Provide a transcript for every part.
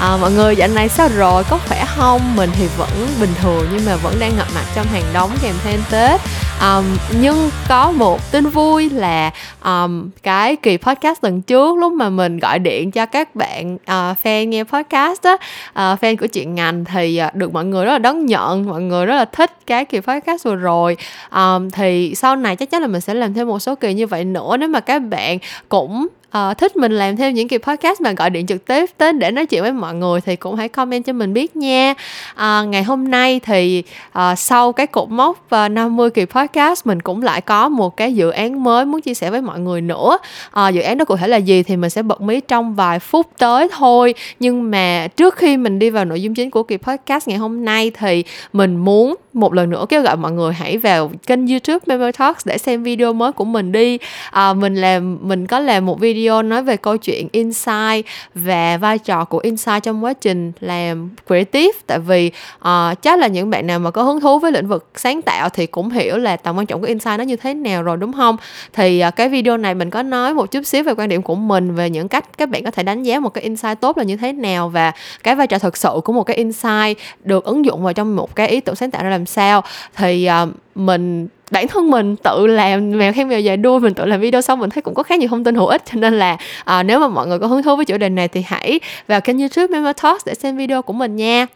à, Mọi người dạo này sao rồi, có khỏe không? Mình thì vẫn bình thường nhưng mà vẫn đang ngập mặt trong hàng đóng kèm thêm Tết. Um, Nhưng có một tin vui là um, cái kỳ podcast lần trước lúc mà mình gọi điện cho các bạn uh, fan nghe podcast á uh, Fan của chuyện ngành thì uh, được mọi người rất là đón nhận, mọi người rất là thích cái kỳ podcast vừa rồi. Um, Thì sau này chắc chắn là mình sẽ làm thêm một số kỳ như vậy nữa nếu mà các bạn cũng uh, thích mình làm thêm những kỳ podcast mà gọi điện trực tiếp tới để nói chuyện với mọi người thì cũng hãy comment cho mình biết nha. Uh, ngày hôm nay thì uh, sau cái cột mốc uh, 50 kỳ podcast mình cũng lại có một cái dự án mới muốn chia sẻ với mọi người nữa. Uh, dự án đó cụ thể là gì thì mình sẽ bật mí trong vài phút tới thôi. Nhưng mà trước khi mình đi vào nội dung chính của kỳ podcast ngày hôm nay thì mình muốn một lần nữa kêu gọi mọi người hãy vào kênh youtube Member Talks để xem video mới của mình đi. À, mình làm mình có làm một video nói về câu chuyện insight và vai trò của insight trong quá trình làm creative. Tại vì uh, chắc là những bạn nào mà có hứng thú với lĩnh vực sáng tạo thì cũng hiểu là tầm quan trọng của insight nó như thế nào rồi đúng không? Thì uh, cái video này mình có nói một chút xíu về quan điểm của mình về những cách các bạn có thể đánh giá một cái insight tốt là như thế nào và cái vai trò thực sự của một cái insight được ứng dụng vào trong một cái ý tưởng sáng tạo ra làm làm sao. Thì uh, mình bản thân mình tự làm mèo khen mèo dài đuôi mình tự làm video xong mình thấy cũng có khá nhiều thông tin hữu ích. Cho nên là à, nếu mà mọi người có hứng thú với chủ đề này thì hãy vào kênh youtube Memo Talks để xem video của mình nha.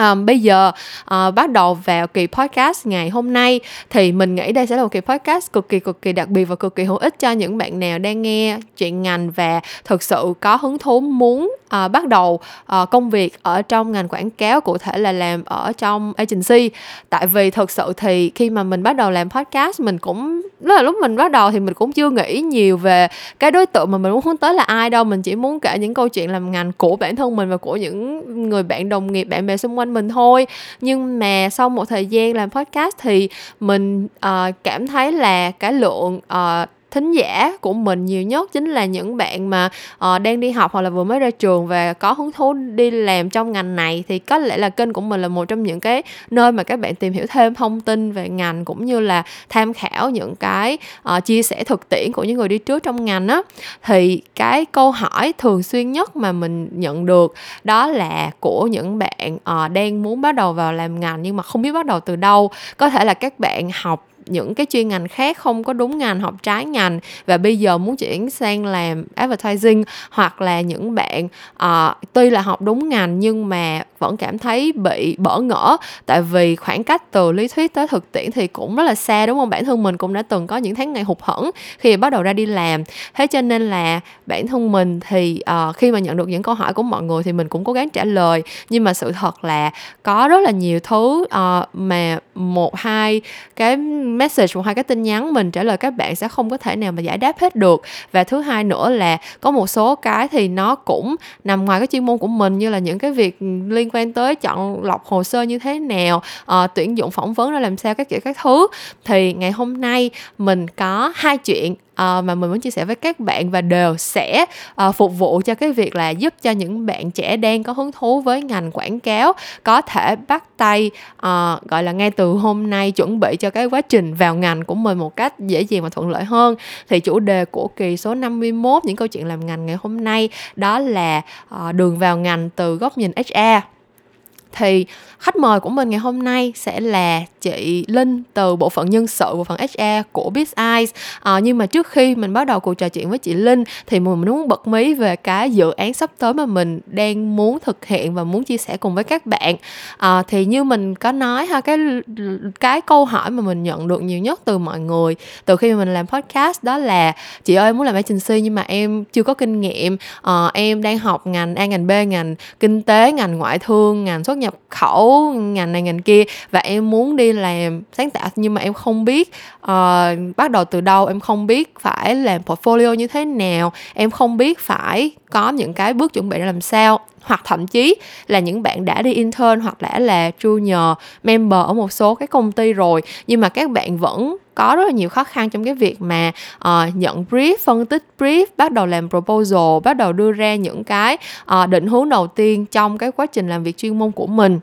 À, bây giờ à, bắt đầu vào kỳ podcast ngày hôm nay thì mình nghĩ đây sẽ là một kỳ podcast cực kỳ cực kỳ đặc biệt và cực kỳ hữu ích cho những bạn nào đang nghe chuyện ngành và thực sự có hứng thú muốn à, bắt đầu à, công việc ở trong ngành quảng cáo cụ thể là làm ở trong agency. Tại vì thực sự thì khi mà mình bắt đầu làm podcast mình cũng đó là lúc mình bắt đầu thì mình cũng chưa nghĩ nhiều về cái đối tượng mà mình muốn hướng tới là ai đâu. Mình chỉ muốn kể những câu chuyện làm ngành của bản thân mình và của những người bạn đồng nghiệp bạn bè xung quanh mình thôi. Nhưng mà sau một thời gian làm podcast thì mình uh, cảm thấy là cái lượng uh, thính giả của mình nhiều nhất chính là những bạn mà uh, đang đi học hoặc là vừa mới ra trường và có hứng thú đi làm trong ngành này thì có lẽ là kênh của mình là một trong những cái nơi mà các bạn tìm hiểu thêm thông tin về ngành cũng như là tham khảo những cái uh, chia sẻ thực tiễn của những người đi trước trong ngành á. Thì cái câu hỏi thường xuyên nhất mà mình nhận được đó là của những bạn uh, đang muốn bắt đầu vào làm ngành nhưng mà không biết bắt đầu từ đâu. Có thể là các bạn học những cái chuyên ngành khác không có đúng ngành học trái ngành. Và bây giờ muốn chuyển sang làm advertising hoặc là những bạn uh, tuy là học đúng ngành nhưng mà vẫn cảm thấy bị bỡ ngỡ. Tại vì khoảng cách từ lý thuyết tới thực tiễn thì cũng rất là xa đúng không? Bản thân mình cũng đã từng có những tháng ngày hụt hẫng khi bắt đầu ra đi làm. Thế cho nên là bản thân mình thì uh, khi mà nhận được những câu hỏi của mọi người thì mình cũng cố gắng trả lời. Nhưng mà sự thật là có rất là nhiều thứ uh, mà một hai cái message một hai cái tin nhắn mình trả lời các bạn sẽ không có thể nào mà giải đáp hết được. Và thứ hai nữa là có một số cái thì nó cũng nằm ngoài cái chuyên môn của mình như là những cái việc liên quan tới chọn lọc hồ sơ như thế nào uh, tuyển dụng phỏng vấn ra làm sao các kiểu các thứ. Thì ngày hôm nay mình có hai chuyện uh, mà mình muốn chia sẻ với các bạn và đều sẽ uh, phục vụ cho cái việc là giúp cho những bạn trẻ đang có hứng thú với ngành quảng cáo có thể bắt tay uh, gọi là ngay từ hôm nay chuẩn bị cho cái quá trình vào ngành của mình một cách dễ dàng và thuận lợi hơn. Thì chủ đề của kỳ số 51 những câu chuyện làm ngành ngày hôm nay đó là uh, đường vào ngành từ góc nhìn HR thì khách mời của mình ngày hôm nay sẽ là chị Linh từ bộ phận nhân sự bộ phận HR của Biz Eyes. À, nhưng mà trước khi mình bắt đầu cuộc trò chuyện với chị Linh thì mình muốn bật mí về cái dự án sắp tới mà mình đang muốn thực hiện và muốn chia sẻ cùng với các bạn. À, thì như mình có nói ha cái cái câu hỏi mà mình nhận được nhiều nhất từ mọi người từ khi mình làm podcast đó là chị ơi em muốn làm agency nhưng mà em chưa có kinh nghiệm. À, em đang học ngành A ngành B ngành kinh tế ngành ngoại thương ngành xuất nhập khẩu ngành này ngành kia và em muốn đi làm sáng tạo nhưng mà em không biết uh, bắt đầu từ đâu em không biết phải làm portfolio như thế nào em không biết phải có những cái bước chuẩn bị để làm sao hoặc thậm chí là những bạn đã đi intern hoặc đã là junior member ở một số cái công ty rồi. Nhưng mà các bạn vẫn có rất là nhiều khó khăn trong cái việc mà uh, nhận brief phân tích brief bắt đầu làm proposal bắt đầu đưa ra những cái uh, định hướng đầu tiên trong cái quá trình làm việc chuyên môn của mình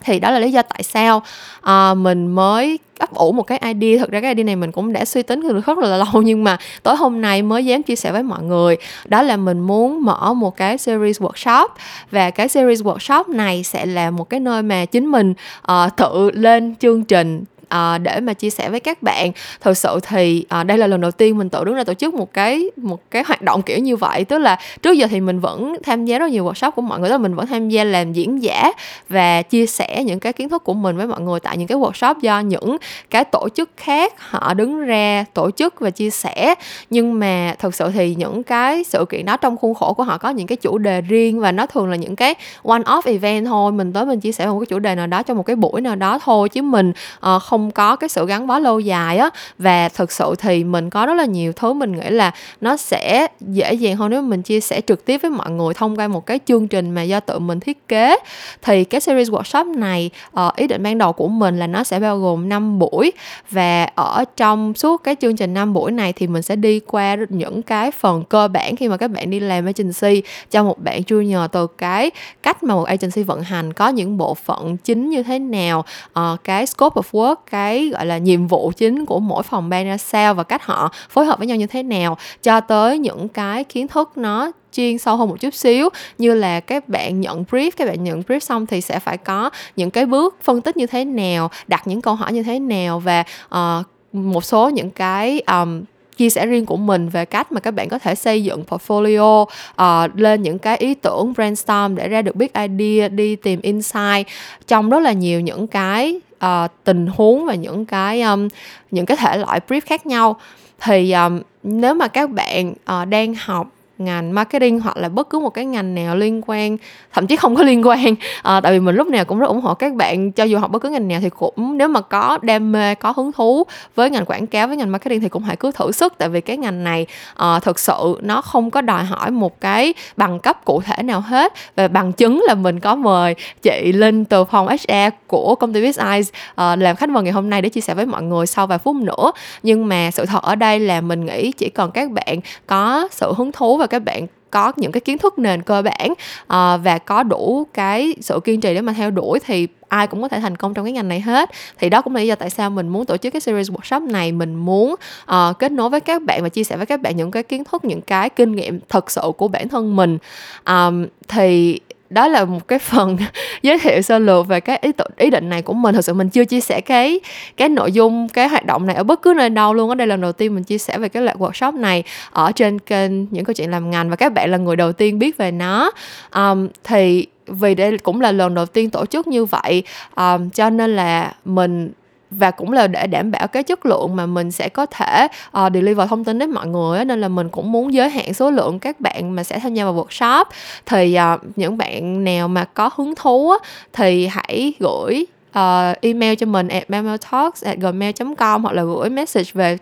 thì đó là lý do tại sao uh, mình mới ấp ủ một cái idea. Thực ra cái idea này mình cũng đã suy tính được rất là lâu nhưng mà tối hôm nay mới dám chia sẻ với mọi người. Đó là mình muốn mở một cái series workshop và cái series workshop này sẽ là một cái nơi mà chính mình uh, tự lên chương trình Ờ, để mà chia sẻ với các bạn. Thật sự thì ờ, đây là lần đầu tiên mình tự đứng ra tổ chức một cái một cái hoạt động kiểu như vậy. Tức là trước giờ thì mình vẫn tham gia rất nhiều workshop của mọi người tức là mình vẫn tham gia làm diễn giả và chia sẻ những cái kiến thức của mình với mọi người tại những cái workshop do những cái tổ chức khác họ đứng ra tổ chức và chia sẻ. Nhưng mà thật sự thì những cái sự kiện đó trong khuôn khổ của họ có những cái chủ đề riêng và nó thường là những cái one off event thôi. Mình tới mình chia sẻ một cái chủ đề nào đó trong một cái buổi nào đó thôi. Chứ mình uh, không không có cái sự gắn bó lâu dài á. Và thực sự thì mình có rất là nhiều thứ mình nghĩ là nó sẽ dễ dàng hơn nếu mình chia sẻ trực tiếp với mọi người thông qua một cái chương trình mà do tự mình thiết kế. Thì cái series workshop này uh, ý định ban đầu của mình là nó sẽ bao gồm 5 buổi. Và ở trong suốt cái chương trình 5 buổi này thì mình sẽ đi qua những cái phần cơ bản khi mà các bạn đi làm agency. Cho một bạn junior từ cái cách mà một agency vận hành có những bộ phận chính như thế nào uh, cái scope of work cái gọi là nhiệm vụ chính của mỗi phòng ban ra sao và cách họ phối hợp với nhau như thế nào cho tới những cái kiến thức nó chuyên sâu hơn một chút xíu. Như là các bạn nhận brief các bạn nhận brief xong thì sẽ phải có những cái bước phân tích như thế nào đặt những câu hỏi như thế nào và uh, một số những cái um, chia sẻ riêng của mình về cách mà các bạn có thể xây dựng portfolio uh, lên những cái ý tưởng brainstorm để ra được big idea đi tìm insight. Trong rất là nhiều những cái uh, tình huống và những cái um, những cái thể loại brief khác nhau. Thì um, nếu mà các bạn uh, đang học ngành marketing hoặc là bất cứ một cái ngành nào liên quan thậm chí không có liên quan. À, tại vì mình lúc nào cũng rất ủng hộ các bạn cho dù học bất cứ ngành nào thì cũng nếu mà có đam mê có hứng thú với ngành quảng cáo với ngành marketing thì cũng hãy cứ thử sức tại vì cái ngành này à, thực sự nó không có đòi hỏi một cái bằng cấp cụ thể nào hết. Và bằng chứng là mình có mời chị Linh từ phòng HR của công ty Biz Eyes à, làm khách mời ngày hôm nay để chia sẻ với mọi người sau vài phút nữa. Nhưng mà sự thật ở đây là mình nghĩ chỉ cần các bạn có sự hứng thú và các bạn có những cái kiến thức nền cơ bản uh, và có đủ cái sự kiên trì để mà theo đuổi thì ai cũng có thể thành công trong cái ngành này hết. Thì đó cũng là lý do tại sao mình muốn tổ chức cái series workshop này. Mình muốn uh, kết nối với các bạn và chia sẻ với các bạn những cái kiến thức những cái kinh nghiệm thật sự của bản thân mình. Um, thì đó là một cái phần giới thiệu sơ lược về cái ý tưởng ý định này của mình. Thật sự mình chưa chia sẻ cái cái nội dung cái hoạt động này ở bất cứ nơi đâu luôn ở đây là lần đầu tiên mình chia sẻ về cái loại workshop này ở trên kênh những câu chuyện làm ngành và các bạn là người đầu tiên biết về nó. Um, thì vì đây cũng là lần đầu tiên tổ chức như vậy um, cho nên là mình và cũng là để đảm bảo cái chất lượng mà mình sẽ có thể uh, deliver thông tin đến mọi người nên là mình cũng muốn giới hạn số lượng các bạn mà sẽ tham gia vào workshop thì uh, những bạn nào mà có hứng thú thì hãy gửi uh, email cho mình at memotalks at gmail.com hoặc là gửi message về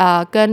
uh, kênh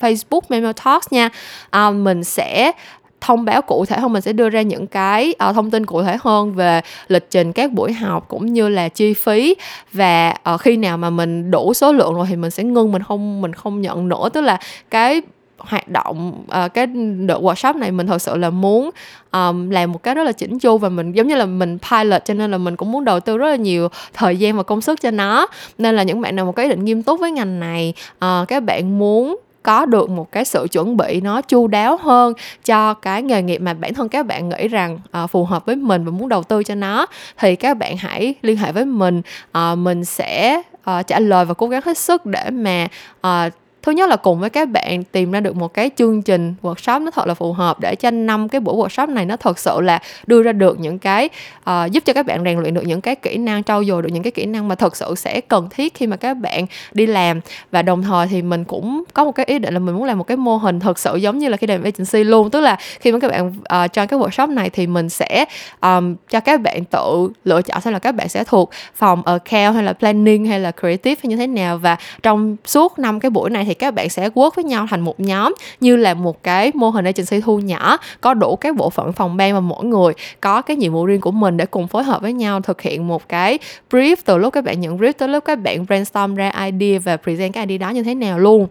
Facebook Memo Talks nha. Uh, mình sẽ thông báo cụ thể hơn mình sẽ đưa ra những cái uh, thông tin cụ thể hơn về lịch trình các buổi học cũng như là chi phí. Và uh, khi nào mà mình đủ số lượng rồi thì mình sẽ ngưng mình không mình không nhận nữa. Tức là cái hoạt động uh, cái đợt workshop này mình thật sự là muốn um, làm một cái rất là chỉnh chu và mình giống như là mình pilot cho nên là mình cũng muốn đầu tư rất là nhiều thời gian và công sức cho nó. Nên là những bạn nào một cái ý định nghiêm túc với ngành này uh, các bạn muốn có được một cái sự chuẩn bị nó chu đáo hơn cho cái nghề nghiệp mà bản thân các bạn nghĩ rằng uh, phù hợp với mình và muốn đầu tư cho nó thì các bạn hãy liên hệ với mình. Uh, mình sẽ uh, trả lời và cố gắng hết sức để mà uh, thứ nhất là cùng với các bạn tìm ra được một cái chương trình workshop nó thật là phù hợp để cho năm cái buổi workshop này nó thật sự là đưa ra được những cái uh, giúp cho các bạn rèn luyện được những cái kỹ năng trau dồi được những cái kỹ năng mà thật sự sẽ cần thiết khi mà các bạn đi làm. Và đồng thời thì mình cũng có một cái ý định là mình muốn làm một cái mô hình thật sự giống như là khi làm agency luôn. Tức là khi mà các bạn uh, cho cái workshop này thì mình sẽ um, cho các bạn tự lựa chọn xem là các bạn sẽ thuộc phòng ờ, account hay là planning hay là creative hay như thế nào. Và trong suốt năm cái buổi này thì các bạn sẽ work với nhau thành một nhóm như là một cái mô hình agency thu nhỏ có đủ các bộ phận phòng ban và mỗi người có cái nhiệm vụ riêng của mình để cùng phối hợp với nhau thực hiện một cái brief từ lúc các bạn nhận brief tới lúc các bạn brainstorm ra idea và present cái idea đó như thế nào luôn.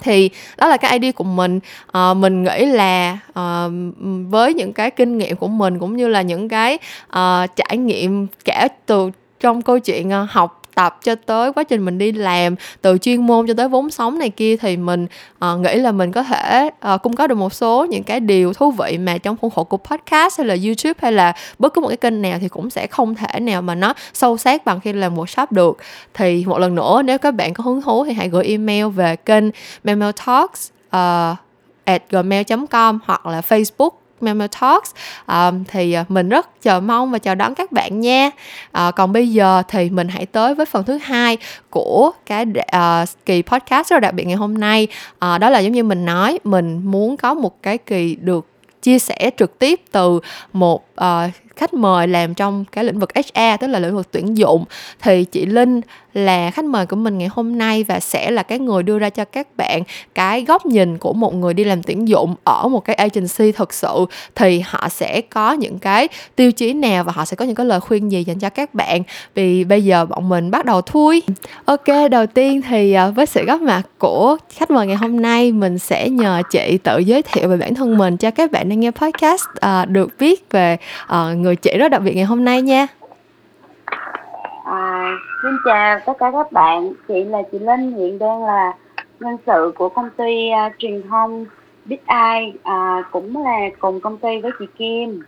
Thì đó là cái idea của mình. À, mình nghĩ là à, với những cái kinh nghiệm của mình cũng như là những cái à, trải nghiệm kể từ trong câu chuyện học tập cho tới quá trình mình đi làm từ chuyên môn cho tới vốn sống này kia thì mình uh, nghĩ là mình có thể uh, cung cấp được một số những cái điều thú vị mà trong khuôn khổ của podcast hay là youtube hay là bất cứ một cái kênh nào thì cũng sẽ không thể nào mà nó sâu sát bằng khi làm workshop được. Thì một lần nữa nếu các bạn có hứng thú thì hãy gửi email về kênh memo talks uh, at gmail.com hoặc là facebook Mama Talks. À, thì ờ, mình rất chờ mong và chào đón các bạn nha. À, còn bây giờ thì mình hãy tới với phần thứ hai của cái uh, kỳ podcast rất đặc biệt ngày hôm nay. À, đó là giống như mình nói mình muốn có một cái kỳ được chia sẻ trực tiếp từ một uh, khách mời làm trong cái lĩnh vực HR tức là lĩnh vực tuyển dụng thì chị Linh là khách mời của mình ngày hôm nay và sẽ là cái người đưa ra cho các bạn cái góc nhìn của một người đi làm tuyển dụng ở một cái agency thực sự. Thì họ sẽ có những cái tiêu chí nào và họ sẽ có những cái lời khuyên gì dành cho các bạn. Vì bây giờ bọn mình bắt đầu thui. Ok đầu tiên thì ờ, với sự góp mặt của khách mời ngày hôm nay mình sẽ nhờ chị tự giới thiệu về bản thân mình cho các bạn đang nghe podcast uh, được biết về uh, người chị rất đặc biệt ngày hôm nay nha À, xin chào tất cả các bạn, chị là chị Linh, hiện đang là nhân sự của công ty uh, truyền thông Big Eye, à, cũng là cùng công ty với chị Kim.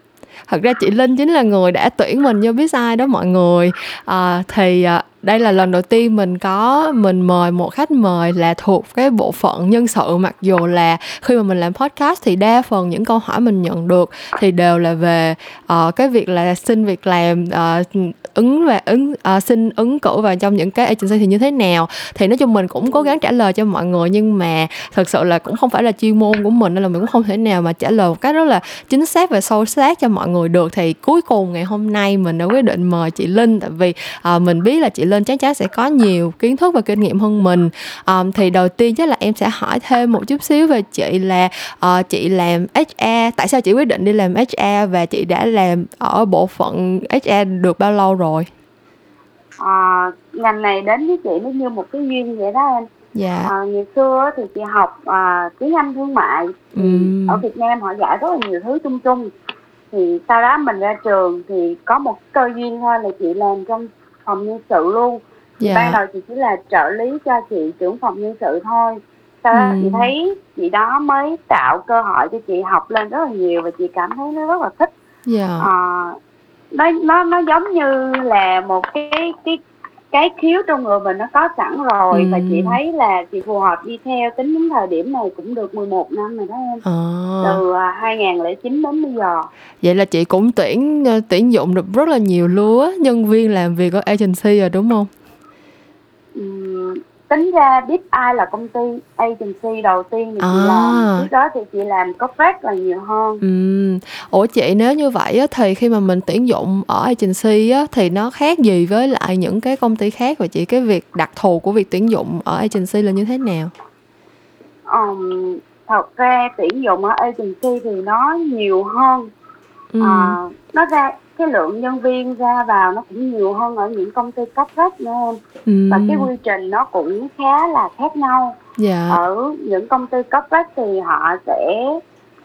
Thật ra chị Linh chính là người đã tuyển mình vô Big Eye đó mọi người. À, thì à, đây là lần đầu tiên mình có mình mời một khách mời là thuộc cái bộ phận nhân sự mặc dù là khi mà mình làm podcast thì đa phần những câu hỏi mình nhận được thì đều là về uh, cái việc là xin việc làm uh, ứng và ứng uh, xin ứng cử vào trong những cái agency thì như thế nào. Thì nói chung mình cũng cố gắng trả lời cho mọi người nhưng mà thực sự là cũng không phải là chuyên môn của mình nên là mình cũng không thể nào mà trả lời một cách rất là chính xác và sâu sát cho mọi người được. Thì cuối cùng ngày hôm nay mình đã quyết định mời chị Linh tại vì uh, mình biết là chị Linh lên chắc chắn sẽ có nhiều kiến thức và kinh nghiệm hơn mình. Um, thì đầu tiên chắc là em sẽ hỏi thêm một chút xíu về chị là uh, chị làm HR tại sao chị quyết định đi làm HR và chị đã làm ở bộ phận HR được bao lâu rồi? À, ngành này đến với chị nó như một cái duyên vậy đó em. Dạ. À, ngày xưa thì chị học à, tiếng anh thương mại ừ. ở việt nam họ dạy rất là nhiều thứ chung chung. Thì sau đó mình ra trường thì có một cơ duyên thôi là chị làm trong phòng nhân sự luôn dạ. ban đầu chị chỉ là trợ lý cho chị trưởng phòng nhân sự thôi sau đó ừ. chị thấy chị đó mới tạo cơ hội cho chị học lên rất là nhiều và chị cảm thấy nó rất là thích dạ. à, nó nó nó giống như là một cái cái cái khiếu trong người mình nó có sẵn rồi ừ. và chị thấy là chị phù hợp đi theo tính đến thời điểm này cũng được 11 năm rồi đó em à. từ 2009 đến bây giờ vậy là chị cũng tuyển ờ, tuyển dụng được rất là nhiều lứa nhân viên làm việc ở agency rồi đúng không tính ra Deep Eye là công ty agency đầu tiên thì chị à. làm trước đó thì chị làm corporate là nhiều hơn ừ. ủa chị nếu như vậy á, thì khi mà mình tuyển dụng ở agency á, thì nó khác gì với lại những cái công ty khác và chị cái việc đặc thù của việc tuyển dụng ở agency là như thế nào um, thật ra tuyển dụng ở agency thì nó nhiều hơn ừ. à, nó ra cái lượng nhân viên ra vào nó cũng nhiều hơn ở những công ty cấp rách nữa em ừ. và cái quy trình nó cũng khá là khác nhau dạ. ở những công ty cấp rách thì họ sẽ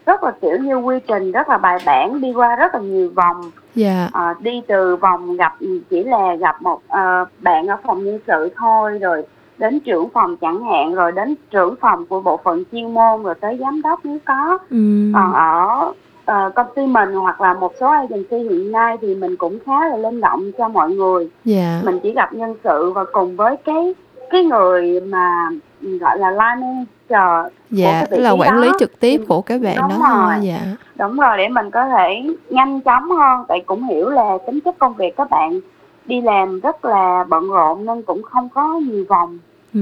rất là kiểu như quy trình rất là bài bản đi qua rất là nhiều vòng dạ. à, đi từ vòng gặp chỉ là gặp một uh, bạn ở phòng nhân sự thôi rồi đến trưởng phòng chẳng hạn rồi đến trưởng phòng của bộ phận chuyên môn rồi tới giám đốc nếu có ừ. còn ở uh, công ty mình hoặc là một số agency hiện nay thì mình cũng khá là linh động cho mọi người yeah. Dạ. mình chỉ gặp nhân sự và cùng với cái cái người mà gọi là line manager dạ tức là quản đó. lý trực tiếp của các bạn đúng đó rồi. dạ đúng rồi để mình có thể nhanh chóng hơn tại cũng hiểu là tính chất công việc các bạn đi làm rất là bận rộn nên cũng không có nhiều vòng ừ,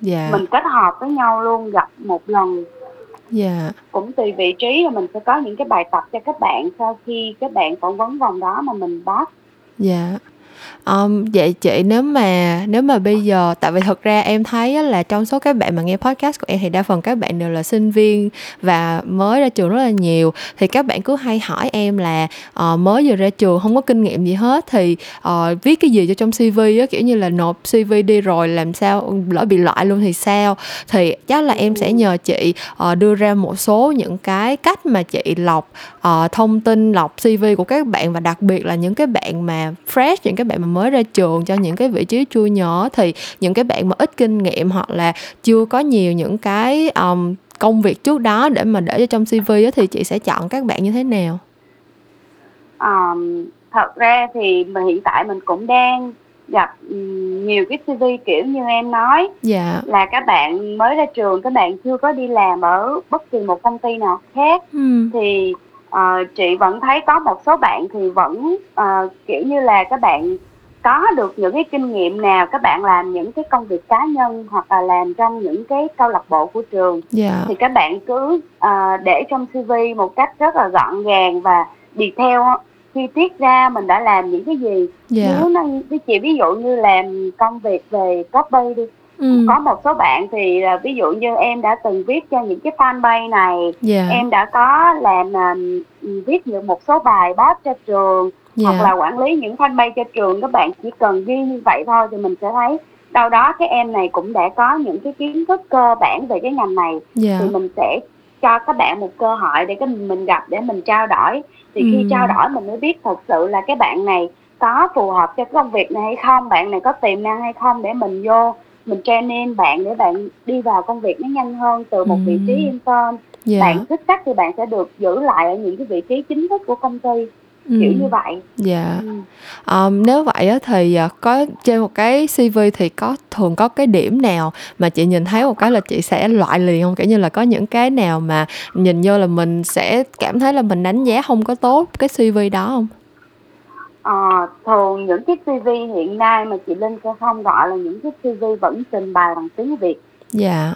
dạ. mình kết hợp với nhau luôn gặp một lần Dạ. Cũng tùy vị trí là mình sẽ có những cái bài tập cho các bạn sau khi các bạn phỏng vấn vòng đó mà mình bắt. Dạ. Um, vậy chị nếu mà nếu mà bây giờ tại vì thật ra em thấy là trong số các bạn mà nghe podcast của em thì đa phần các bạn đều là sinh viên và mới ra trường rất là nhiều. Thì các bạn cứ hay hỏi em là uh, mới vừa ra trường không có kinh nghiệm gì hết thì uh, viết cái gì cho trong CV á kiểu như là nộp CV đi rồi làm sao lỡ bị loại luôn thì sao? Thì chắc là em sẽ nhờ chị uh, đưa ra một số những cái cách mà chị lọc uh, thông tin lọc CV của các bạn và đặc biệt là những cái bạn mà fresh những cái bạn mà mới ra trường cho những cái vị trí chui nhỏ thì những cái bạn mà ít kinh nghiệm hoặc là chưa có nhiều những cái um, công việc trước đó để mà để cho trong CV đó, thì chị sẽ chọn các bạn như thế nào? Um, thật ra thì mà hiện tại mình cũng đang gặp nhiều cái CV kiểu như em nói dạ. là các bạn mới ra trường các bạn chưa có đi làm ở bất kỳ một công ty nào khác ừ. thì uh, chị vẫn thấy có một số bạn thì vẫn uh, kiểu như là các bạn có được những cái kinh nghiệm nào các bạn làm những cái công việc cá nhân hoặc là làm trong những cái câu lạc bộ của trường yeah. Dạ. thì các bạn cứ uh, để trong CV một cách rất là gọn gàng và đi theo chi tiết ra mình đã làm những cái gì yeah. Dạ. nếu nó với chị ví dụ như làm công việc về copy đi Ừ. có một số bạn thì là ví dụ như em đã từng viết cho những cái fanpage này yeah. Dạ. em đã có làm uh, viết những một số bài post cho trường yeah. hoặc là quản lý những fanpage cho trường các bạn chỉ cần ghi như vậy thôi thì mình sẽ thấy đâu đó cái em này cũng đã có những cái kiến thức cơ bản về cái ngành này yeah. Dạ. thì mình sẽ cho các bạn một cơ hội để cái mình gặp để mình trao đổi thì khi ừ. trao đổi mình mới biết thật sự là cái bạn này có phù hợp cho cái công việc này hay không bạn này có tiềm năng hay không để mình vô mình training bạn để bạn đi vào công việc nó nhanh hơn từ một ừ. vị trí intern yeah. bạn xuất sắc thì bạn sẽ được giữ lại ở những cái vị trí chính thức của công ty ừ. kiểu như vậy dạ ừ. um, nếu vậy á thì uh, có trên một cái cv thì có thường có cái điểm nào mà chị nhìn thấy một cái là chị sẽ loại liền không kiểu như là có những cái nào mà nhìn vô là mình sẽ cảm thấy là mình đánh giá không có tốt cái cv đó không Ờ, thường những cái CV hiện nay mà chị Linh sẽ không gọi là những cái CV vẫn trình bày bằng tiếng Việt. Dạ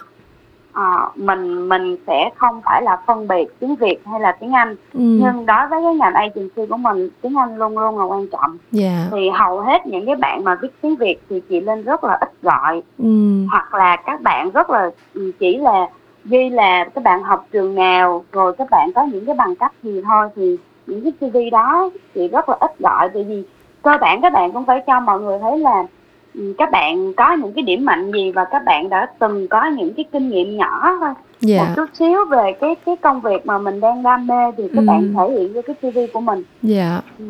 à, mình mình sẽ không phải là phân biệt tiếng Việt hay là tiếng Anh ừ. nhưng đối với cái ngành agency của mình tiếng Anh luôn luôn là quan trọng yeah. thì hầu hết những cái bạn mà viết tiếng Việt thì chị lên rất là ít gọi ừ. hoặc là các bạn rất là ừ, chỉ là ghi là các bạn học trường nào rồi các bạn có những cái bằng cấp gì thôi thì những cái CV đó chị rất là ít gọi tại vì cơ bản các bạn cũng phải cho mọi người thấy là Ừ, các bạn có những cái điểm mạnh gì và các bạn đã từng có những cái kinh nghiệm nhỏ thôi yeah. Dạ. một chút xíu về cái cái công việc mà mình đang đam mê thì các ừ. bạn thể hiện cho cái CV của mình. Dạ. Yeah. Ừ.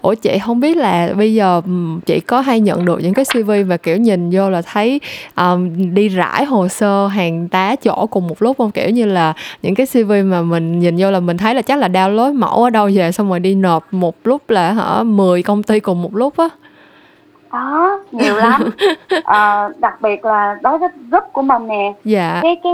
Ủa chị không biết là bây giờ chị có hay nhận được những cái CV và kiểu nhìn vô là thấy um, đi rải hồ sơ hàng tá chỗ cùng một lúc không? Kiểu như là những cái CV mà mình nhìn vô là mình thấy là chắc là download mẫu ở đâu về xong rồi đi nộp một lúc là hả 10 công ty cùng một lúc á. Có nhiều lắm. À, đặc biệt là đối với group của mình nè. Dạ. Cái cái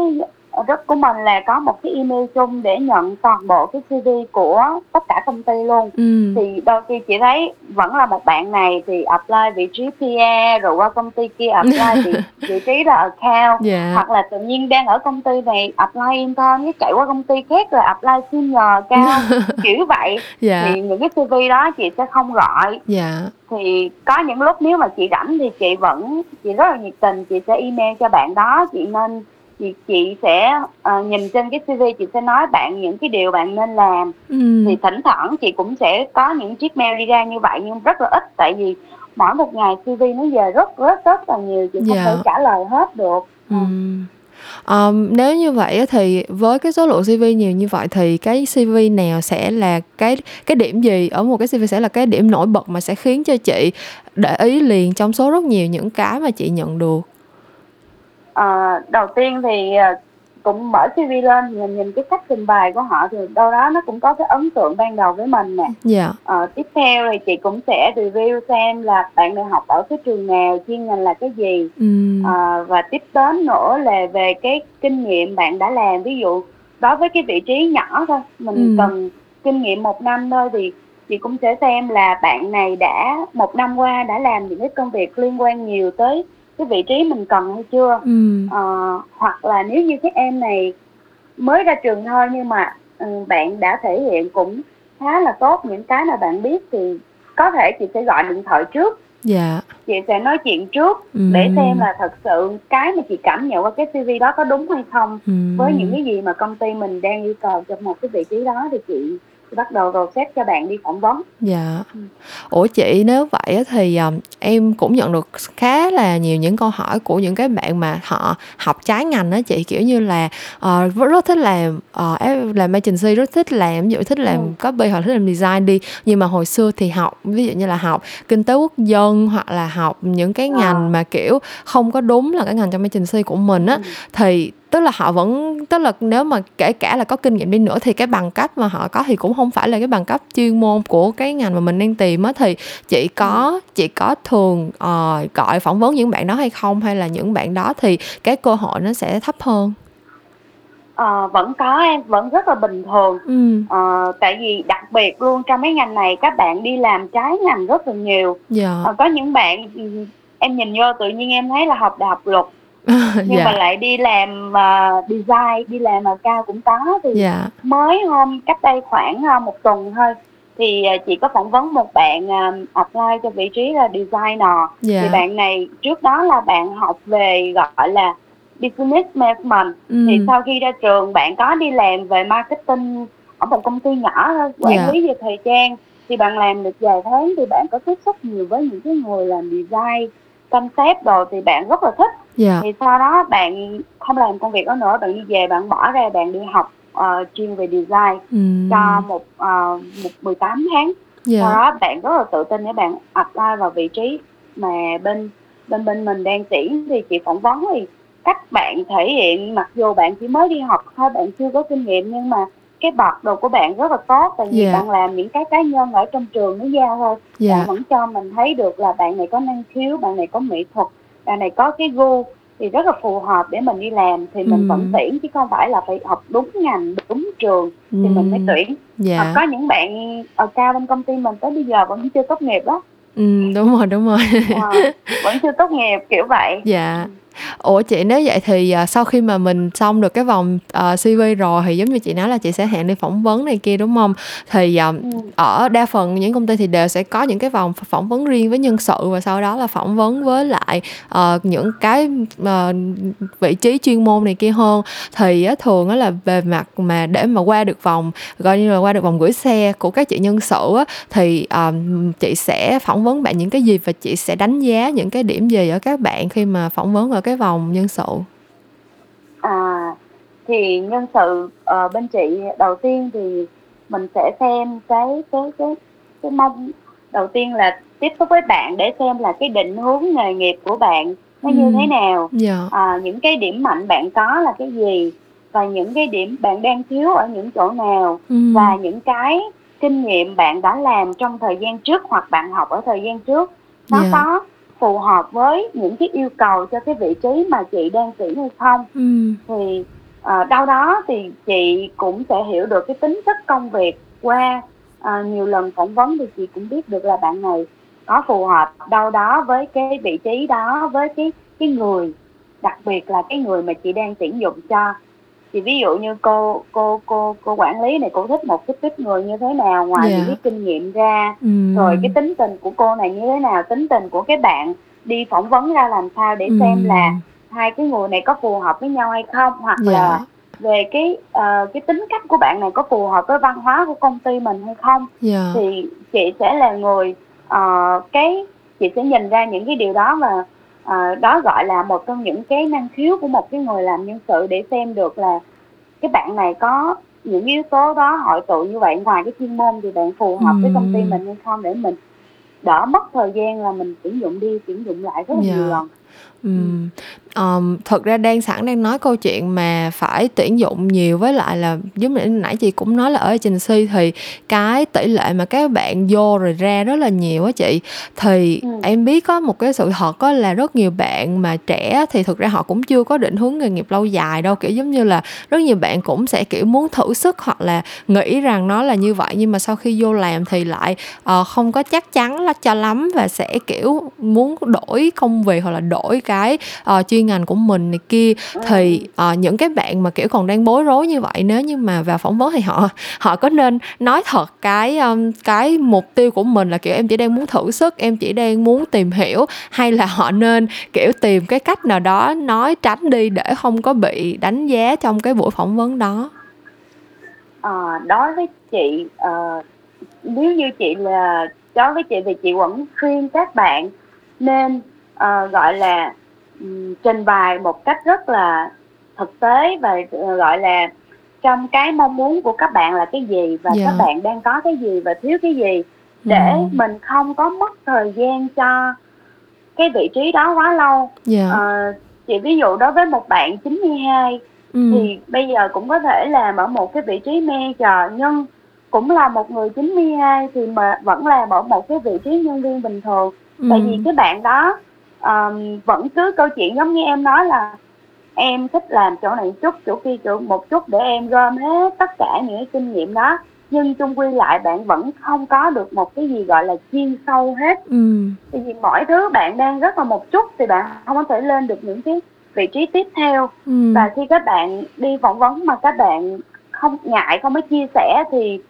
group của mình là có một cái email chung để nhận toàn bộ cái CV của tất cả công ty luôn ừ. thì đôi khi chị thấy vẫn là một bạn này thì apply vị trí PR rồi qua công ty kia apply vị, vị trí là account yeah. hoặc là tự nhiên đang ở công ty này apply intern với chạy qua công ty khác rồi apply senior cao kiểu vậy yeah. thì những cái CV đó chị sẽ không gọi yeah thì có những lúc nếu mà chị rảnh thì chị vẫn chị rất là nhiệt tình chị sẽ email cho bạn đó chị nên chị chị sẽ uh, nhìn trên cái CV chị sẽ nói bạn những cái điều bạn nên làm ừ. thì thỉnh thoảng chị cũng sẽ có những chiếc mail đi ra như vậy nhưng rất là ít tại vì mỗi một ngày CV nó về rất rất rất là nhiều chị không yeah. thể trả lời hết được ừ. Um, nếu như vậy thì với cái số lượng CV nhiều như vậy thì cái CV nào sẽ là cái cái điểm gì ở một cái CV sẽ là cái điểm nổi bật mà sẽ khiến cho chị để ý liền trong số rất nhiều những cái mà chị nhận được à, đầu tiên thì ờ, cũng mở CV lên nhìn nhìn cái cách trình bày của họ thì đâu đó nó cũng có cái ấn tượng ban đầu với mình nè. Dạ. À, tiếp theo thì chị cũng sẽ review xem là bạn này học ở cái trường nào, chuyên ngành là cái gì. Ừ. À, và tiếp đến nữa là về cái kinh nghiệm bạn đã làm. Ví dụ đối với cái vị trí nhỏ thôi, mình ừ. cần kinh nghiệm một năm thôi thì chị cũng sẽ xem là bạn này đã một năm qua đã làm những cái công việc liên quan nhiều tới cái vị trí mình cần hay chưa ừ. à, hoặc là nếu như cái em này mới ra trường thôi nhưng mà um, bạn đã thể hiện cũng khá là tốt những cái mà bạn biết thì có thể chị sẽ gọi điện thoại trước dạ chị sẽ nói chuyện trước Ừm. để xem là thật sự cái mà chị cảm nhận qua cái CV đó có đúng hay không Ừm. với những cái gì mà công ty mình đang yêu cầu cho một cái vị trí đó thì chị bắt đầu rồi xét cho bạn đi phỏng vấn Dạ. Ủa chị nếu vậy thì um, em cũng nhận được khá là nhiều những câu hỏi của những cái bạn mà họ học trái ngành á chị kiểu như là ờ, rất, thích làm uh, làm agency rất thích làm ví dụ thích làm Ừ. copy hoặc thích làm design đi nhưng mà hồi xưa thì học ví dụ như là học kinh tế quốc dân hoặc là học những cái Ờ. ngành mà kiểu không có đúng là cái ngành trong agency của mình á Ừ. thì tức là họ vẫn tức là nếu mà kể cả là có kinh nghiệm đi nữa thì cái bằng cấp mà họ có thì cũng không phải là cái bằng cấp chuyên môn của cái ngành mà mình đang tìm á. Thì chị có chị có thường ờ, gọi phỏng vấn những bạn đó hay không hay là những bạn đó thì cái cơ hội nó sẽ thấp hơn? Ờ, vẫn có em vẫn rất là bình thường. Ừ. Ờ, tại vì đặc biệt luôn trong mấy ngành này các bạn đi làm trái ngành rất là nhiều. Dạ. Ờ, có những bạn ừ, em nhìn vô tự nhiên em thấy là học đại học luật nhưng mà dạ. lại đi làm ờ, design đi làm mà cao cũng có. Thì dạ. mới hôm cách đây khoảng ờ, một tuần thôi. Thì chị có phỏng vấn một bạn ờ, apply cho vị trí là designer. Dạ. thì bạn này trước đó là bạn học về gọi là business management. Ừ. thì sau khi ra trường bạn có đi làm về marketing ở một công ty nhỏ thôi quản Dạ. lý về thời trang. Thì bạn làm được vài tháng thì bạn có tiếp xúc nhiều với những cái người làm design concept đồ thì bạn rất là thích dạ. Thì sau đó bạn không làm công việc đó nữa bạn đi về bạn bỏ ra bạn đi học ờ, chuyên về design ừ. cho một uh, một 18 tháng. Sau dạ đó bạn rất là tự tin để bạn apply vào vị trí mà bên bên bên mình đang tuyển thì chị phỏng vấn thì cách bạn thể hiện. Mặc dù bạn chỉ mới đi học thôi bạn chưa có kinh nghiệm nhưng mà cái bậc đồ của bạn rất là tốt tại vì Dạ. bạn làm những cái cá nhân ở trong trường nó giao thôi. Dạ. Bạn vẫn cho mình thấy được là bạn này có năng khiếu bạn này có mỹ thuật bạn này có cái gu thì rất là phù hợp để mình đi làm thì mình Ừ. vẫn tuyển chứ không phải là phải học đúng ngành đúng trường thì mình mới Ừ. tuyển. Hoặc dạ có những bạn ở cao bên công ty mình tới bây giờ vẫn chưa tốt nghiệp đó. Ừ đúng rồi đúng rồi. Ờ, vẫn chưa tốt nghiệp kiểu vậy. Dạ ủa chị nếu vậy thì à, sau khi mà mình xong được cái vòng à, CV rồi thì giống như chị nói là chị sẽ hẹn đi phỏng vấn này kia đúng không thì à, ừ. ở đa phần những công ty thì đều sẽ có những cái vòng phỏng vấn riêng với nhân sự và sau đó là phỏng vấn với lại ờ, những cái ờ, vị trí chuyên môn này kia hơn thì á, thường á là về mặt mà để mà qua được vòng gọi như là qua được vòng gửi xe của các chị nhân sự á, thì ờ, chị sẽ phỏng vấn bạn những cái gì và chị sẽ đánh giá những cái điểm gì ở các bạn khi mà phỏng vấn ở cái vòng nhân sự à thì nhân sự ờ, bên chị đầu tiên thì mình sẽ xem cái cái cái cái mong đầu tiên là tiếp xúc với bạn để xem là cái định hướng nghề nghiệp của bạn nó như Ừ. thế nào dạ à, những cái điểm mạnh bạn có là cái gì và những cái điểm bạn đang thiếu ở những chỗ nào ừ. và những cái kinh nghiệm bạn đã làm trong thời gian trước hoặc bạn học ở thời gian trước nó Dạ. có phù hợp với những cái yêu cầu cho cái vị trí mà chị đang tuyển hay không ừ. thì ờ, đâu đó thì chị cũng sẽ hiểu được cái tính chất công việc qua ờ, nhiều lần phỏng vấn thì chị cũng biết được là bạn này có phù hợp đâu đó với cái vị trí đó với cái cái người đặc biệt là cái người mà chị đang tuyển dụng cho thì ví dụ như cô cô cô cô quản lý này cô thích một cái tiếp người như thế nào ngoài Dạ. những cái kinh nghiệm ra Ừ. rồi cái tính tình của cô này như thế nào tính tình của cái bạn đi phỏng vấn ra làm sao để Ừ. xem là hai cái người này có phù hợp với nhau hay không hoặc Dạ. là về cái ờ, cái tính cách của bạn này có phù hợp với văn hóa của công ty mình hay không dạ thì chị sẽ là người ờ, cái chị sẽ nhìn ra những cái điều đó và ờ, đó gọi là một trong những cái năng khiếu của một cái người làm nhân sự để xem được là cái bạn này có những yếu tố đó hội tụ như vậy ngoài cái chuyên môn thì bạn phù hợp với công ty mình hay không để mình đỡ mất thời gian là mình tuyển dụng đi tuyển dụng lại rất là Dạ. nhiều lần Ừm, um, thật ra đang sẵn đang nói câu chuyện mà phải tuyển dụng nhiều với lại là giống như nãy chị cũng nói là ở agency thì cái tỷ lệ mà các bạn vô rồi ra rất là nhiều á chị thì Ừ. em biết có một cái sự thật có là rất nhiều bạn mà trẻ thì thực ra họ cũng chưa có định hướng nghề nghiệp lâu dài đâu kiểu giống như là rất nhiều bạn cũng sẽ kiểu muốn thử sức hoặc là nghĩ rằng nó là như vậy nhưng mà sau khi vô làm thì lại ờ, không có chắc chắn là cho lắm và sẽ kiểu muốn đổi công việc hoặc là đổi cái cái uh, chuyên ngành của mình này kia thì uh, những cái bạn mà kiểu còn đang bối rối như vậy nếu như mà vào phỏng vấn thì họ họ có nên nói thật cái um, cái mục tiêu của mình là kiểu em chỉ đang muốn thử sức em chỉ đang muốn tìm hiểu hay là họ nên kiểu tìm cái cách nào đó nói tránh đi để không có bị đánh giá trong cái buổi phỏng vấn đó? À, đối với chị uh, nếu như chị là đối với chị thì chị vẫn khuyên các bạn nên uh, gọi là trình bày một cách rất là thực tế và uh, gọi là trong cái mong muốn của các bạn là cái gì và yeah. các dạ. bạn đang có cái gì và thiếu cái gì để ừ. mình không có mất thời gian cho cái vị trí đó quá lâu. Yeah. Dạ. À, chị ví dụ đối với một bạn 92 ừ. thì bây giờ cũng có thể làm ở một cái vị trí manager nhưng cũng là một người 92 thì mà vẫn làm ở một cái vị trí nhân viên bình thường. Ừ. Tại vì cái bạn đó um, vẫn cứ câu chuyện giống như em nói là em thích làm chỗ này chút chỗ kia chỗ một chút để em gom hết tất cả những cái kinh nghiệm đó nhưng chung quy lại bạn vẫn không có được một cái gì gọi là chuyên sâu hết ừ. tại vì mỗi thứ bạn đang rất là một chút thì bạn không có thể lên được những cái vị trí tiếp theo ừ. và khi các bạn đi phỏng vấn mà các bạn không ngại không có chia sẻ thì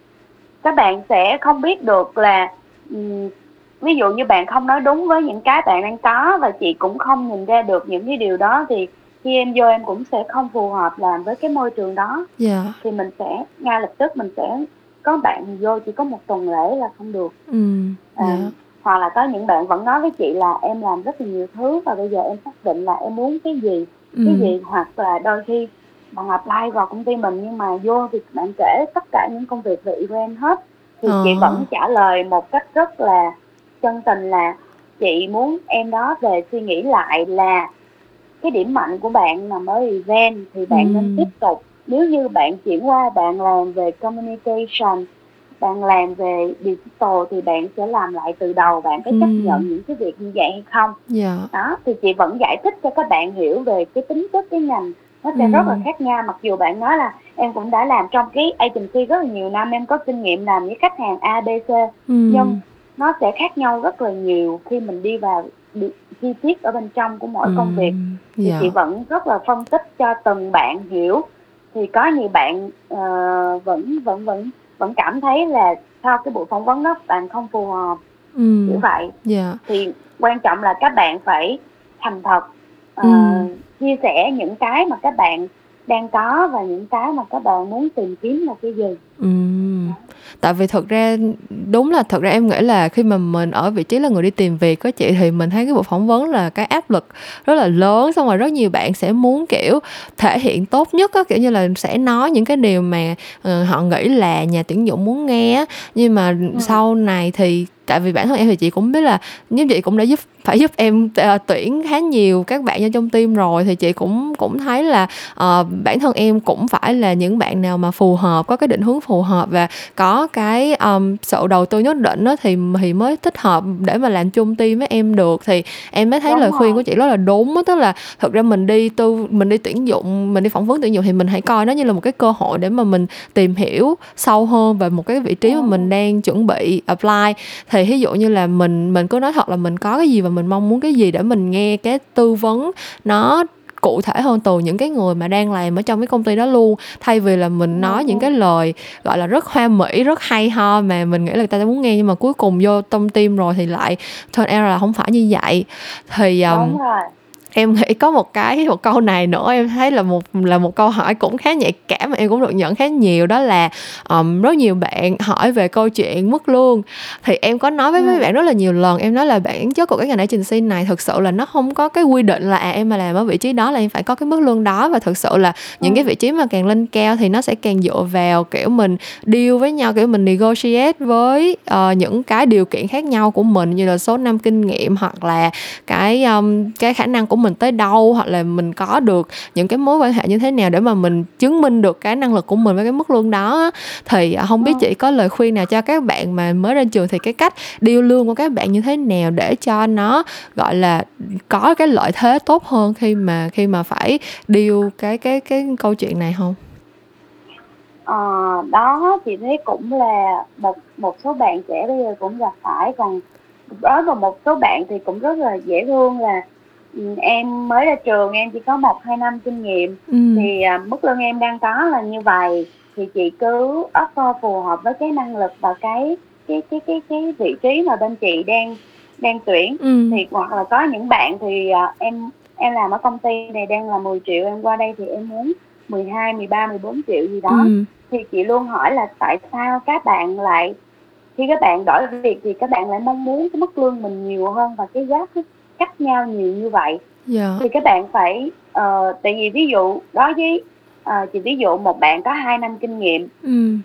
các bạn sẽ không biết được là um, ví dụ như bạn không nói đúng với những cái bạn đang có và chị cũng không nhìn ra được những cái điều đó thì khi em vô em cũng sẽ không phù hợp làm với cái môi trường đó yeah. Dạ. thì mình sẽ ngay lập tức mình sẽ có bạn vô chỉ có một tuần lễ là không được ừ. à, yeah. Dạ. hoặc là có những bạn vẫn nói với chị là em làm rất là nhiều thứ và bây giờ em xác định là em muốn cái gì ừ. cái gì hoặc là đôi khi bạn apply vào công ty mình nhưng mà vô thì bạn kể tất cả những công việc về event hết thì ờ. chị vẫn trả lời một cách rất là chân tình là chị muốn em đó về suy nghĩ lại là cái điểm mạnh của bạn nằm ở event thì bạn ừ. nên tiếp tục nếu như bạn chuyển qua bạn làm về communication bạn làm về digital thì bạn sẽ làm lại từ đầu bạn có ừ. chấp nhận những cái việc như vậy hay không yeah. Dạ. đó thì chị vẫn giải thích cho các bạn hiểu về cái tính chất cái ngành nó sẽ ừ. rất là khác nhau mặc dù bạn nói là em cũng đã làm trong cái agency rất là nhiều năm em có kinh nghiệm làm với khách hàng A B C ừ. nhưng nó sẽ khác nhau rất là nhiều khi mình đi vào chi tiết ở bên trong của mỗi ừ. công việc thì yeah. chị dạ. vẫn rất là phân tích cho từng bạn hiểu thì có nhiều bạn uh, vẫn vẫn vẫn vẫn cảm thấy là sau cái buổi phỏng vấn đó bạn không phù hợp ừ. như vậy yeah. Dạ. thì quan trọng là các bạn phải thành thật uh, ừ. chia sẻ những cái mà các bạn đang có và những cái mà các bạn muốn tìm kiếm là cái gì ừ. tại vì thực ra đúng là thực ra em nghĩ là khi mà mình ở vị trí là người đi tìm việc có chị thì mình thấy cái buổi phỏng vấn là cái áp lực rất là lớn xong rồi rất nhiều bạn sẽ muốn kiểu thể hiện tốt nhất á kiểu như là sẽ nói những cái điều mà uh, họ nghĩ là nhà tuyển dụng muốn nghe nhưng mà ừ. sau này thì tại vì bản thân em thì chị cũng biết là như chị cũng đã giúp phải giúp em uh, tuyển khá nhiều các bạn ở trong team rồi thì chị cũng cũng thấy là uh, bản thân em cũng phải là những bạn nào mà phù hợp có cái định hướng phù hợp và có cái um, sự đầu tư nhất định đó thì thì mới thích hợp để mà làm chung team với em được. Thì em mới thấy đúng lời rồi. khuyên của chị rất là đúng đó, tức là thực ra mình đi tư mình đi tuyển dụng mình đi phỏng vấn tuyển dụng thì mình hãy coi nó như là một cái cơ hội để mà mình tìm hiểu sâu hơn về một cái vị trí mà mình đang chuẩn bị apply. Thì ví dụ như là mình mình cứ nói thật là mình có cái gì và mình mong muốn cái gì để mình nghe cái tư vấn nó cụ thể hơn từ những cái người mà đang làm ở trong cái công ty đó luôn. Thay vì là mình nói những cái lời gọi là rất hoa mỹ rất hay ho mà mình nghĩ là người ta muốn nghe nhưng mà cuối cùng vô tâm tim rồi thì lại turn out là không phải như vậy. Thì um, em nghĩ có một cái một câu này nữa em thấy là một là một câu hỏi cũng khá nhạy cảm mà em cũng được nhận khá nhiều đó là um, rất nhiều bạn hỏi về câu chuyện mức lương thì em có nói với ừ. mấy bạn rất là nhiều lần em nói là bản chất của cái ngành agency này thực sự là nó không có cái quy định là à, em mà làm ở vị trí đó là em phải có cái mức lương đó và thực sự là những ừ. cái vị trí mà càng lên cao thì nó sẽ càng dựa vào kiểu mình deal với nhau kiểu mình negotiate với uh, những cái điều kiện khác nhau của mình như là số năm kinh nghiệm hoặc là cái um, cái khả năng của mình mình tới đâu hoặc là mình có được những cái mối quan hệ như thế nào để mà mình chứng minh được cái năng lực của mình với cái mức lương đó thì à, không biết ờ. chị có lời khuyên nào cho các bạn mà mới ra trường thì cái cách điêu lương của các bạn như thế nào để cho nó gọi là có cái lợi thế tốt hơn khi mà khi mà phải điêu cái cái cái câu chuyện này không? Ờ, đó chị thấy cũng là một một số bạn trẻ bây giờ cũng gặp phải còn đối với một số bạn thì cũng rất là dễ thương là em mới ra trường em chỉ có một hai năm kinh nghiệm ừ. thì à, mức lương em đang có là như vậy thì chị cứ offer phù hợp với cái năng lực và cái cái cái cái cái vị trí mà bên chị đang đang tuyển ừ. thì hoặc là có những bạn thì uh, em em làm ở công ty này đang là 10 triệu em qua đây thì em muốn 12, 13, 14 triệu gì đó ừ. thì chị luôn hỏi là tại sao các bạn lại khi các bạn đổi việc thì các bạn lại mong muốn cái mức lương mình nhiều hơn và cái giá cách nhau nhiều như vậy yeah. Dạ. thì các bạn phải uh, tại vì ví dụ đối với uh, chị ví dụ một bạn có 2 năm kinh nghiệm ừ.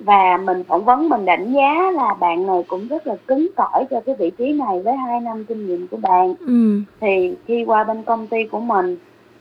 và mình phỏng vấn mình đánh giá là bạn này cũng rất là cứng cỏi cho cái vị trí này với 2 năm kinh nghiệm của bạn ừ. thì khi qua bên công ty của mình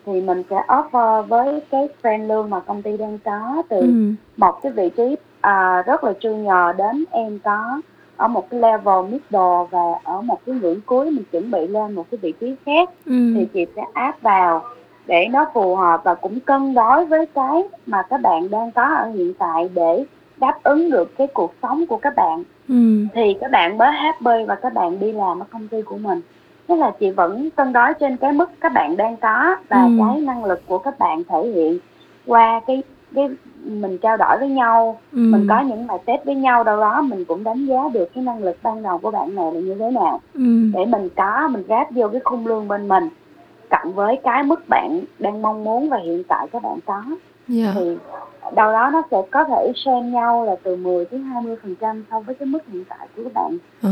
thì mình sẽ offer với cái friend lương mà công ty đang có từ ừ. một cái vị trí uh, rất là junior đến em có ở một cái level middle và ở một cái ngưỡng cuối mình chuẩn bị lên một cái vị trí khác ừ. thì chị sẽ áp vào để nó phù hợp và cũng cân đối với cái mà các bạn đang có ở hiện tại để đáp ứng được cái cuộc sống của các bạn ừ. thì các bạn mới happy và các bạn đi làm ở công ty của mình tức là chị vẫn cân đối trên cái mức các bạn đang có và ừ. cái năng lực của các bạn thể hiện qua cái cái mình trao đổi với nhau ừ. mình có những bài test với nhau đâu đó mình cũng đánh giá được cái năng lực ban đầu của bạn này là như thế nào ừ. để mình có mình ráp vô cái khung lương bên mình cộng với cái mức bạn đang mong muốn và hiện tại các bạn có yeah. Dạ. thì đâu đó nó sẽ có thể xem nhau là từ 10 đến 20 phần trăm so với cái mức hiện tại của các bạn à.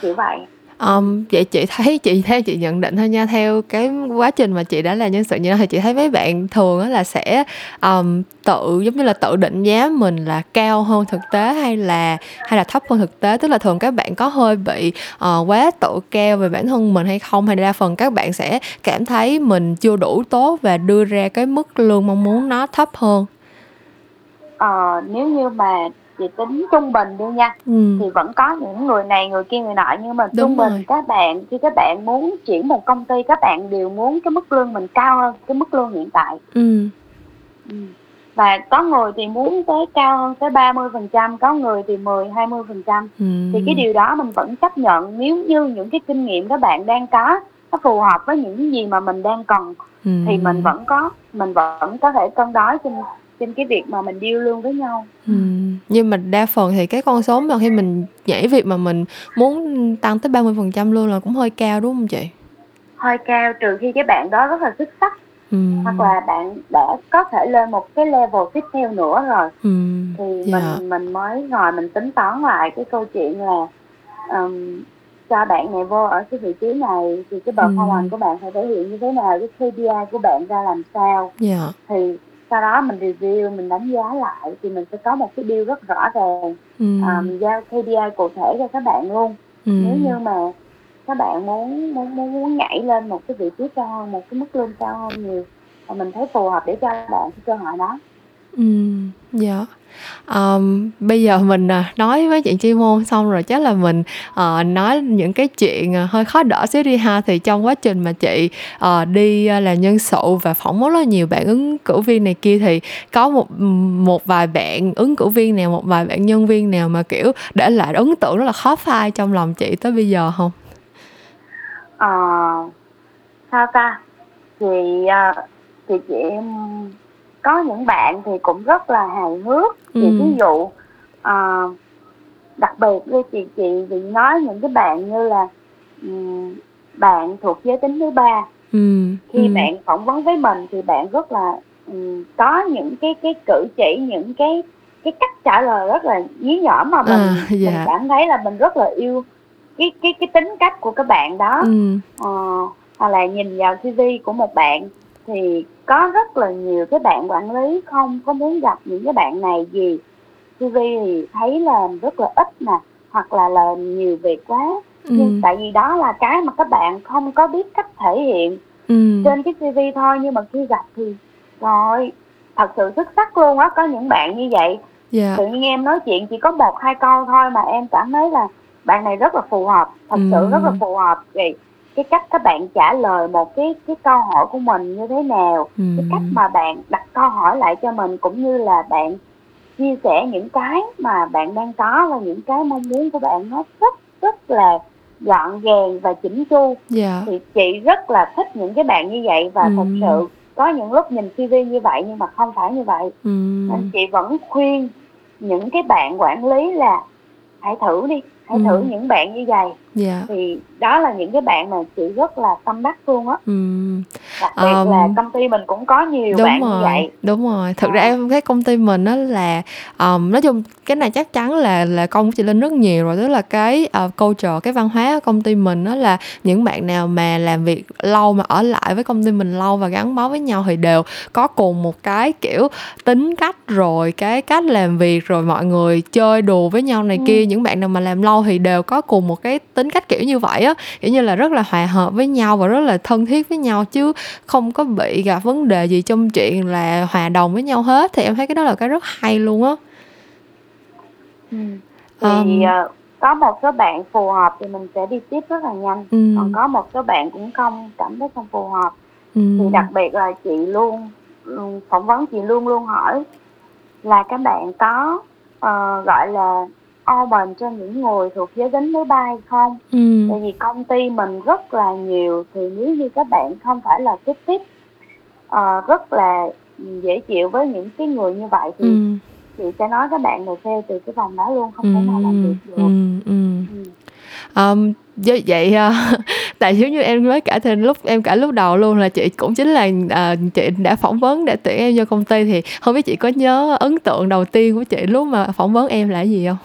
kiểu vậy Um, vậy chị thấy chị theo chị nhận định thôi nha. Theo cái quá trình mà chị đã là nhân sự như đó thì chị thấy mấy bạn thường là sẽ um, tự giống như là tự định giá mình là cao hơn thực tế hay là hay là thấp hơn thực tế. Tức là thường các bạn có hơi bị uh, quá tự cao về bản thân mình hay không? Hay đa phần các bạn sẽ cảm thấy mình chưa đủ tốt và đưa ra cái mức lương mong muốn nó thấp hơn? Ờ, nếu như mà chị tính trung bình đi nha ừ. thì vẫn có những người này người kia người nọ nhưng mà Đúng trung bình các bạn khi các bạn muốn chuyển một công ty các bạn đều muốn cái mức lương mình cao hơn cái mức lương hiện tại ừ. Ừ. và có người thì muốn tới cao hơn tới 30 phần trăm có người thì 10 20 phần trăm ừ. thì cái điều đó mình vẫn chấp nhận nếu như những cái kinh nghiệm các bạn đang có nó phù hợp với những gì mà mình đang cần ừ. thì mình vẫn có mình vẫn có thể cân đối trên trên cái việc mà mình điêu lương với nhau ừ. nhưng mà đa phần thì cái con số mà khi mình nhảy việc mà mình muốn tăng tới 30% luôn là cũng hơi cao đúng không chị hơi cao trừ khi cái bạn đó rất là xuất sắc ừ. hoặc là bạn đã có thể lên một cái level tiếp theo nữa rồi ừ. thì dạ. mình mình mới ngồi mình tính toán lại cái câu chuyện là um, cho bạn này vô ở cái vị trí này thì cái performance ừ. của bạn phải thể hiện như thế nào cái KPI của bạn ra làm sao yeah. Dạ. thì sau đó mình review mình đánh giá lại thì mình sẽ có một cái deal rất rõ ràng ừ. à, mình giao KPI cụ thể cho các bạn luôn ừ. nếu như mà các bạn muốn muốn muốn muốn nhảy lên một cái vị trí cao hơn một cái mức lương cao hơn nhiều và mình thấy phù hợp để cho bạn cái cơ hội đó ừ dạ. Um, bây giờ mình à, nói với chuyện chuyên môn xong rồi chắc là mình uh, nói những cái chuyện à, hơi khó đỡ xíu đi ha. Thì trong quá trình mà chị uh, đi à, làm là nhân sự và phỏng vấn rất là nhiều bạn ứng cử viên này kia thì có một một vài bạn ứng cử viên nào một vài bạn nhân viên nào mà kiểu để lại ấn tượng rất là khó phai trong lòng chị tới bây giờ không? Ờ uh, sao ta? Thì uh, thì chị có những bạn thì cũng rất là hài hước ừ. thì ví dụ uh, đặc biệt với chị chị vì nói những cái bạn như là um, bạn thuộc giới tính thứ ba ừ. khi ừ. bạn phỏng vấn với mình thì bạn rất là um, có những cái cái cử chỉ những cái cái cách trả lời rất là nhí nhõm mà mình, à, dạ. mình cảm thấy là mình rất là yêu cái cái cái tính cách của các bạn đó ừ. uh, hoặc là nhìn vào CV của một bạn thì có rất là nhiều cái bạn quản lý không có muốn gặp những cái bạn này gì CV thì thấy là rất là ít nè hoặc là làm nhiều việc quá ừ. nhưng tại vì đó là cái mà các bạn không có biết cách thể hiện ừ. trên cái CV thôi nhưng mà khi gặp thì rồi thật sự xuất sắc luôn á có những bạn như vậy yeah. Dạ. tự nhiên em nói chuyện chỉ có một hai câu thôi mà em cảm thấy là bạn này rất là phù hợp thật ừ. sự rất là phù hợp thì cái cách các bạn trả lời một cái cái câu hỏi của mình như thế nào ừ. cái cách mà bạn đặt câu hỏi lại cho mình cũng như là bạn chia sẻ những cái mà bạn đang có và những cái mong muốn của bạn nó rất rất là gọn gàng và chỉnh chu dạ thì chị rất là thích những cái bạn như vậy và thật Ừm. sự có những lúc nhìn CV như vậy nhưng mà không phải như vậy Ừm. nên chị vẫn khuyên những cái bạn quản lý là hãy thử đi hãy thử Ừm. những bạn như vậy dạ thì đó là những cái bạn mà chị rất là tâm đắc luôn á Ừm. đặc biệt Um, là công ty mình cũng có nhiều đúng bạn như rồi vậy đúng rồi thực Ờ. ra em thấy công ty mình đó là um, nói chung cái này chắc chắn là là công của chị linh rất nhiều rồi tức là cái uh, culture cái văn hóa ở công ty mình đó là những bạn nào mà làm việc lâu mà ở lại với công ty mình lâu và gắn bó với nhau thì đều có cùng một cái kiểu tính cách rồi cái cách làm việc rồi mọi người chơi đùa với nhau này Ừ. kia những bạn nào mà làm lâu thì đều có cùng một cái tính cách kiểu như vậy á kiểu như là rất là hòa hợp với nhau và rất là thân thiết với nhau chứ không có bị gặp vấn đề gì trong chuyện là hòa đồng với nhau hết. Thì em thấy cái đó là cái rất hay luôn á. Ừ. thì Um, có một số bạn phù hợp thì mình sẽ đi tiếp rất là nhanh. Ừ. còn có một số bạn cũng không cảm thấy không phù hợp. Ừ, thì đặc biệt là chị luôn phỏng vấn chị luôn luôn hỏi là các bạn có ờ, gọi là open cho những người thuộc giới tính thứ ba hay không? Ừ, tại vì công ty mình rất là nhiều thì nếu như các bạn không phải là cái tiếp ờ, rất là dễ chịu với những cái người như vậy thì ừ, chị sẽ nói các bạn này theo từ cái vòng đó luôn không thể nào làm ừ, việc được. Ừ, ừ. ừ. Um, vậy vậy ờ, tại giống như em mới kể thì lúc em kể lúc đầu luôn là chị cũng chính là ờ, chị đã phỏng vấn để tuyển em vô công ty thì không biết chị có nhớ ấn tượng đầu tiên của chị lúc mà phỏng vấn em là gì không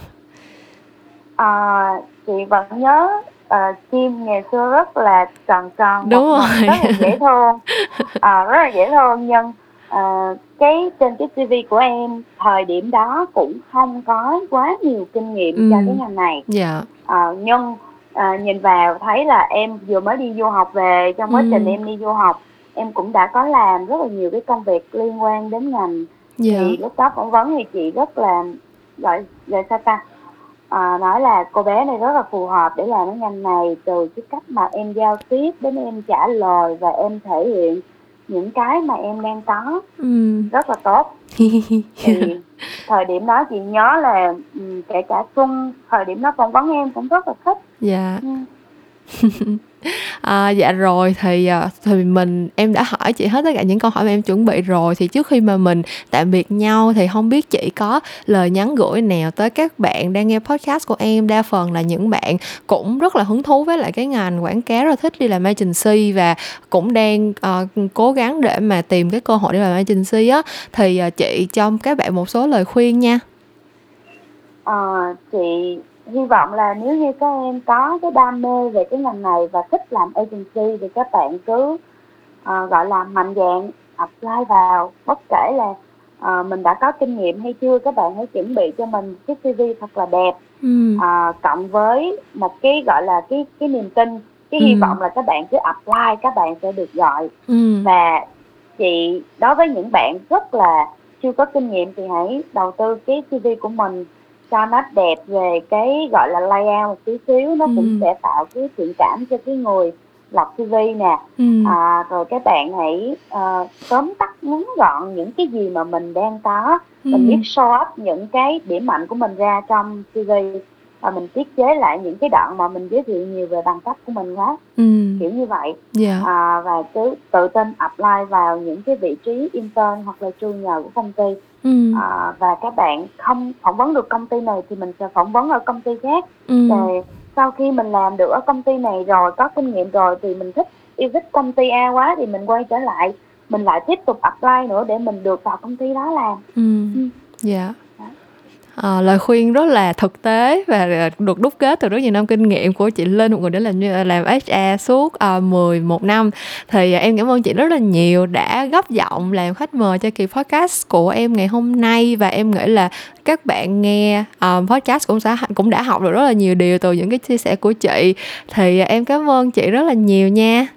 À, chị vẫn nhớ ờ, Kim ngày xưa rất là tròn tròn Đúng rồi. rất là dễ thương à, rất là dễ thương nhưng ờ, cái trên cái CV của em thời điểm đó cũng không có quá nhiều kinh nghiệm cho Ừ. cái ngành này dạ Ờ, nhưng ờ, nhìn vào thấy là em vừa mới đi du học về trong quá Ừ. trình em đi du học em cũng đã có làm rất là nhiều cái công việc liên quan đến ngành dạ thì lúc đó phỏng vấn thì chị rất là gọi gọi sao ta à, nói là cô bé này rất là phù hợp để làm cái ngành này từ cái cách mà em giao tiếp đến em trả lời và em thể hiện những cái mà em đang có ừ. rất là tốt thì thời điểm đó chị nhớ là ừ, kể cả Xuân thời điểm đó phỏng vấn em cũng rất là thích dạ ừ. À, dạ rồi thì à, thì mình em đã hỏi chị hết tất cả những câu hỏi mà em chuẩn bị rồi. Thì trước khi mà mình tạm biệt nhau thì không biết chị có lời nhắn gửi nào tới các bạn đang nghe podcast của em. Đa phần là những bạn cũng rất là hứng thú với lại cái ngành quảng cáo rồi thích đi làm agency và cũng đang uh, cố gắng để mà tìm cái cơ hội đi làm agency á. Thì uh, chị cho các bạn một số lời khuyên nha. À, chị hy vọng là nếu như các em có cái đam mê về cái ngành này và thích làm agency thì các bạn cứ ờ, gọi là mạnh dạn apply vào bất kể là ờ, mình đã có kinh nghiệm hay chưa các bạn hãy chuẩn bị cho mình cái CV thật là đẹp ừ. Ờ, cộng với một cái gọi là cái cái niềm tin cái hy Ừ. vọng là các bạn cứ apply các bạn sẽ được gọi Ừ. và chị đối với những bạn rất là chưa có kinh nghiệm thì hãy đầu tư cái CV của mình cho nó đẹp về cái gọi là layout một tí xíu nó Ừ. cũng sẽ tạo cái thiện cảm cho cái người lọc CV nè Ừ. à, rồi các bạn hãy ờ, tóm tắt ngắn gọn những cái gì mà mình đang có mình Ừ. biết show up những cái điểm mạnh của mình ra trong CV và mình tiết chế lại những cái đoạn mà mình giới thiệu nhiều về bằng cấp của mình quá Ừ. kiểu như vậy dạ à, và cứ tự tin apply vào những cái vị trí intern hoặc là junior của công ty ừ. à, và các bạn không phỏng vấn được công ty này thì mình sẽ phỏng vấn ở công ty khác Ừ. rồi sau khi mình làm được ở công ty này rồi có kinh nghiệm rồi thì mình thích yêu thích công ty A quá thì mình quay trở lại mình lại tiếp tục apply nữa để mình được vào công ty đó làm Ừ. Ừ. Dạ. Ờ, lời khuyên rất là thực tế và ờ, được đúc kết từ rất nhiều năm kinh nghiệm của chị Linh một người đã làm như- làm HR suốt uh, 11 năm. Thì ờ, em cảm ơn chị rất là nhiều đã góp giọng làm khách mời cho kỳ podcast của em ngày hôm nay. Và em nghĩ là các bạn nghe ờ, podcast cũng sẽ cũng đã học được rất là nhiều điều từ những cái chia sẻ của chị. Thì ờ, em cảm ơn chị rất là nhiều nha.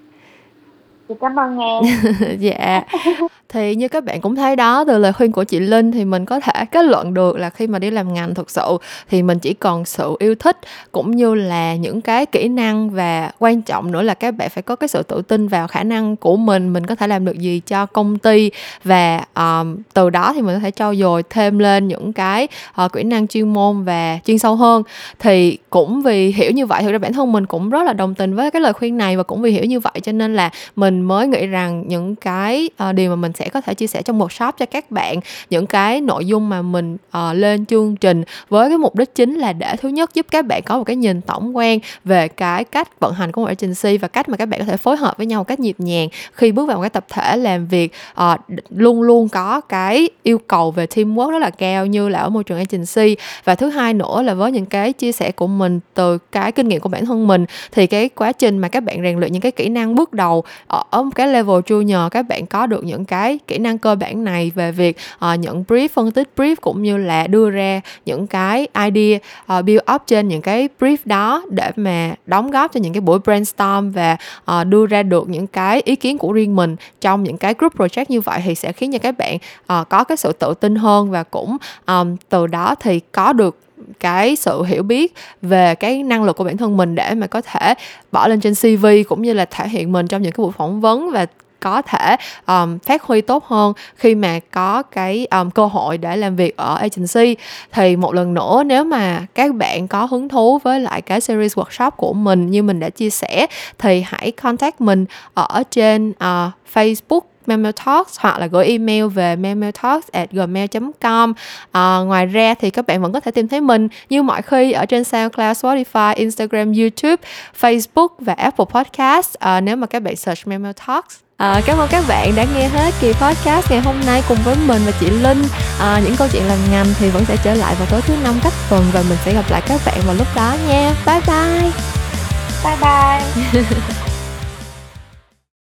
Chị cảm ơn nghe dạ thì như các bạn cũng thấy đó từ lời khuyên của chị Linh thì mình có thể kết luận được là khi mà đi làm ngành thực sự thì mình chỉ còn sự yêu thích cũng như là những cái kỹ năng và quan trọng nữa là các bạn phải có cái sự tự tin vào khả năng của mình mình có thể làm được gì cho công ty. Và um, từ đó thì mình có thể trau dồi thêm lên những cái uh, kỹ năng chuyên môn và chuyên sâu hơn. Thì cũng vì hiểu như vậy thực ra bản thân mình cũng rất là đồng tình với cái lời khuyên này và cũng vì hiểu như vậy cho nên là mình mới nghĩ rằng những cái uh, điều mà mình sẽ có thể chia sẻ trong một shop cho các bạn những cái nội dung mà mình uh, lên chương trình. Với cái mục đích chính là để thứ nhất giúp các bạn có một cái nhìn tổng quan về cái cách vận hành của một agency và cách mà các bạn có thể phối hợp với nhau một cách nhịp nhàng khi bước vào một cái tập thể làm việc. Uh, luôn luôn có cái yêu cầu về teamwork rất là cao như là ở môi trường agency. Và thứ hai nữa là với những cái chia sẻ của mình từ cái kinh nghiệm của bản thân mình thì cái quá trình mà các bạn rèn luyện những cái kỹ năng bước đầu ở một cái level junior các bạn có được những cái cái kỹ năng cơ bản này về việc uh, nhận brief phân tích brief cũng như là đưa ra những cái idea uh, ờ, build up trên những cái brief đó để mà đóng góp cho những cái buổi brainstorm và uh, đưa ra được những cái ý kiến của riêng mình trong những cái group project như vậy thì sẽ khiến cho các bạn uh, có cái sự tự tin hơn và cũng um, từ đó thì có được cái sự hiểu biết về cái năng lực của bản thân mình để mà có thể bỏ lên trên CV cũng như là thể hiện mình trong những cái buổi phỏng vấn và có thể um, phát huy tốt hơn khi mà có cái um, cơ hội để làm việc ở agency. Thì một lần nữa nếu mà các bạn có hứng thú với lại cái series workshop của mình như mình đã chia sẻ thì hãy contact mình ở trên uh, Facebook Memo Talks hoặc là gửi email về memotalks at gmail.com à, ờ, ngoài ra thì các bạn vẫn có thể tìm thấy mình như mọi khi ở trên SoundCloud, Spotify, Instagram, YouTube, Facebook và Apple Podcast. À, nếu mà các bạn search Memo Talks À, cảm ơn các bạn đã nghe hết kỳ podcast ngày hôm nay cùng với mình và chị Linh. À, những câu chuyện làm ngành thì vẫn sẽ trở lại vào tối thứ năm cách tuần và mình sẽ gặp lại các bạn vào lúc đó nha. Bye bye. Bye bye